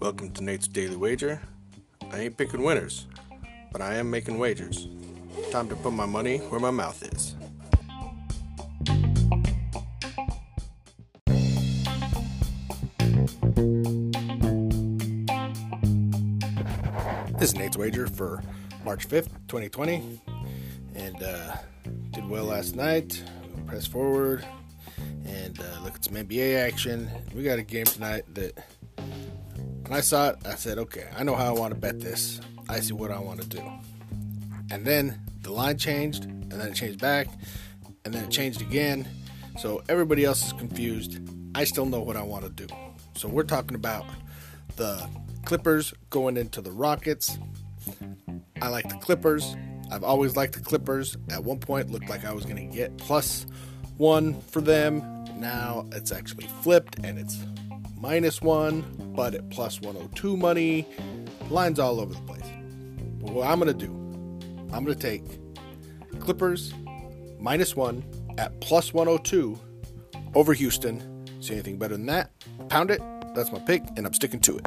Welcome to Nate's Daily Wager. I ain't picking winners, but I am making wagers. Time to put my money where my mouth is. This is Nate's Wager for March 5th, 2020. And uh, did well last night. Press forward and uh, look at some NBA action. We got a game tonight that when I saw it, I said, okay, I know how I want to bet this. I see what I want to do. And then the line changed, and then it changed back, and then it changed again. So everybody else is confused. I still know what I want to do. So we're talking about the Clippers going into the Rockets. I like the Clippers. I've always liked the Clippers. At one point, looked like I was going to get plus one for them. Now it's actually flipped and it's minus one, but at plus 102 money. Lines all over the place. But what I'm going to do, I'm going to take Clippers minus one at plus 102 over Houston. See anything better than that? Pound it. That's my pick, and I'm sticking to it.